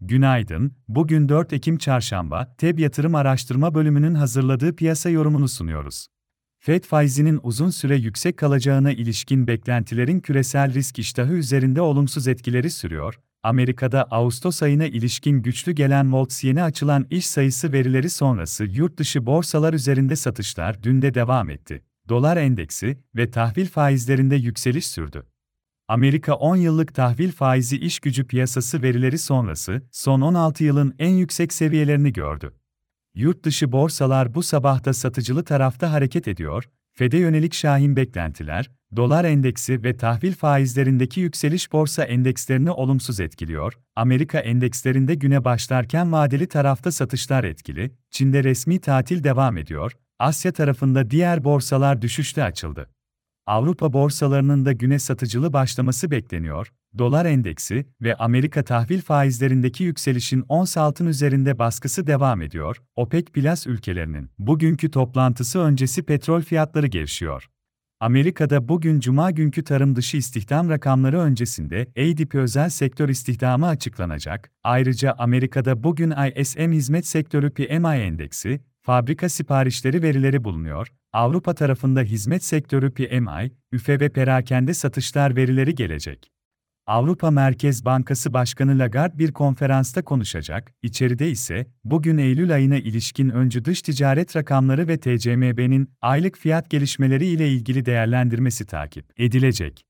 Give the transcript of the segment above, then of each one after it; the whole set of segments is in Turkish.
Günaydın, bugün 4 Ekim Çarşamba, TEB Yatırım Araştırma Bölümünün hazırladığı piyasa yorumunu sunuyoruz. FED faizinin uzun süre yüksek kalacağına ilişkin beklentilerin küresel risk iştahı üzerinde olumsuz etkileri sürüyor. Amerika'da Ağustos ayına ilişkin güçlü gelen Volts yeni açılan iş sayısı verileri sonrası yurt dışı borsalar üzerinde satışlar dün de devam etti. Dolar endeksi ve tahvil faizlerinde yükseliş sürdü. Amerika 10 yıllık tahvil faizi iş gücü piyasası verileri sonrası son 16 yılın en yüksek seviyelerini gördü. Yurt dışı borsalar bu sabahta satıcılı tarafta hareket ediyor, FED'e yönelik şahin beklentiler, dolar endeksi ve tahvil faizlerindeki yükseliş borsa endekslerini olumsuz etkiliyor, Amerika endekslerinde güne başlarken vadeli tarafta satışlar etkili, Çin'de resmi tatil devam ediyor, Asya tarafında diğer borsalar düşüşte açıldı. Avrupa borsalarının da güne satıcılı başlaması bekleniyor. Dolar endeksi ve Amerika tahvil faizlerindeki yükselişin ons altın üzerinde baskısı devam ediyor. OPEC Plus ülkelerinin bugünkü toplantısı öncesi petrol fiyatları gevşiyor. Amerika'da bugün cuma günkü tarım dışı istihdam rakamları öncesinde ADP özel sektör istihdamı açıklanacak. Ayrıca Amerika'da bugün ISM hizmet sektörü PMI endeksi, fabrika siparişleri verileri bulunuyor. Avrupa tarafında hizmet sektörü PMI, üfe ve perakende satışlar verileri gelecek. Avrupa Merkez Bankası Başkanı Lagarde bir konferansta konuşacak, içeride ise bugün Eylül ayına ilişkin öncü dış ticaret rakamları ve TCMB'nin aylık fiyat gelişmeleri ile ilgili değerlendirmesi takip edilecek.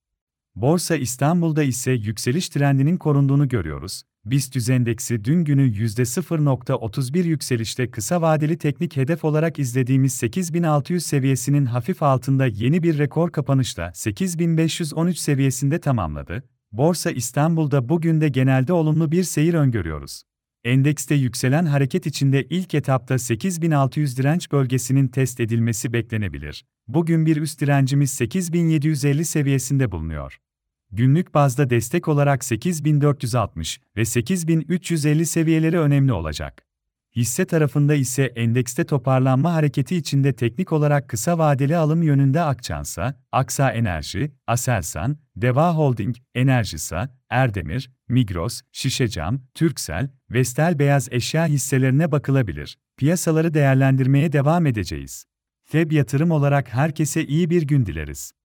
Borsa İstanbul'da ise yükseliş trendinin korunduğunu görüyoruz. BIST endeksi dün günü %0.31 yükselişte kısa vadeli teknik hedef olarak izlediğimiz 8600 seviyesinin hafif altında yeni bir rekor kapanışla 8513 seviyesinde tamamladı. Borsa İstanbul'da bugün de genelde olumlu bir seyir öngörüyoruz. Endekste yükselen hareket içinde ilk etapta 8600 direnç bölgesinin test edilmesi beklenebilir. Bugün bir üst direncimiz 8750 seviyesinde bulunuyor. Günlük bazda destek olarak 8460 ve 8350 seviyeleri önemli olacak. Hisse tarafında ise endekste toparlanma hareketi içinde teknik olarak kısa vadeli alım yönünde Akçansa, Aksa Enerji, Aselsan, Deva Holding, Enerjisa, Erdemir, Migros, Şişecam, Türksel, Vestel Beyaz Eşya hisselerine bakılabilir. Piyasaları değerlendirmeye devam edeceğiz. FEB yatırım olarak herkese iyi bir gün dileriz.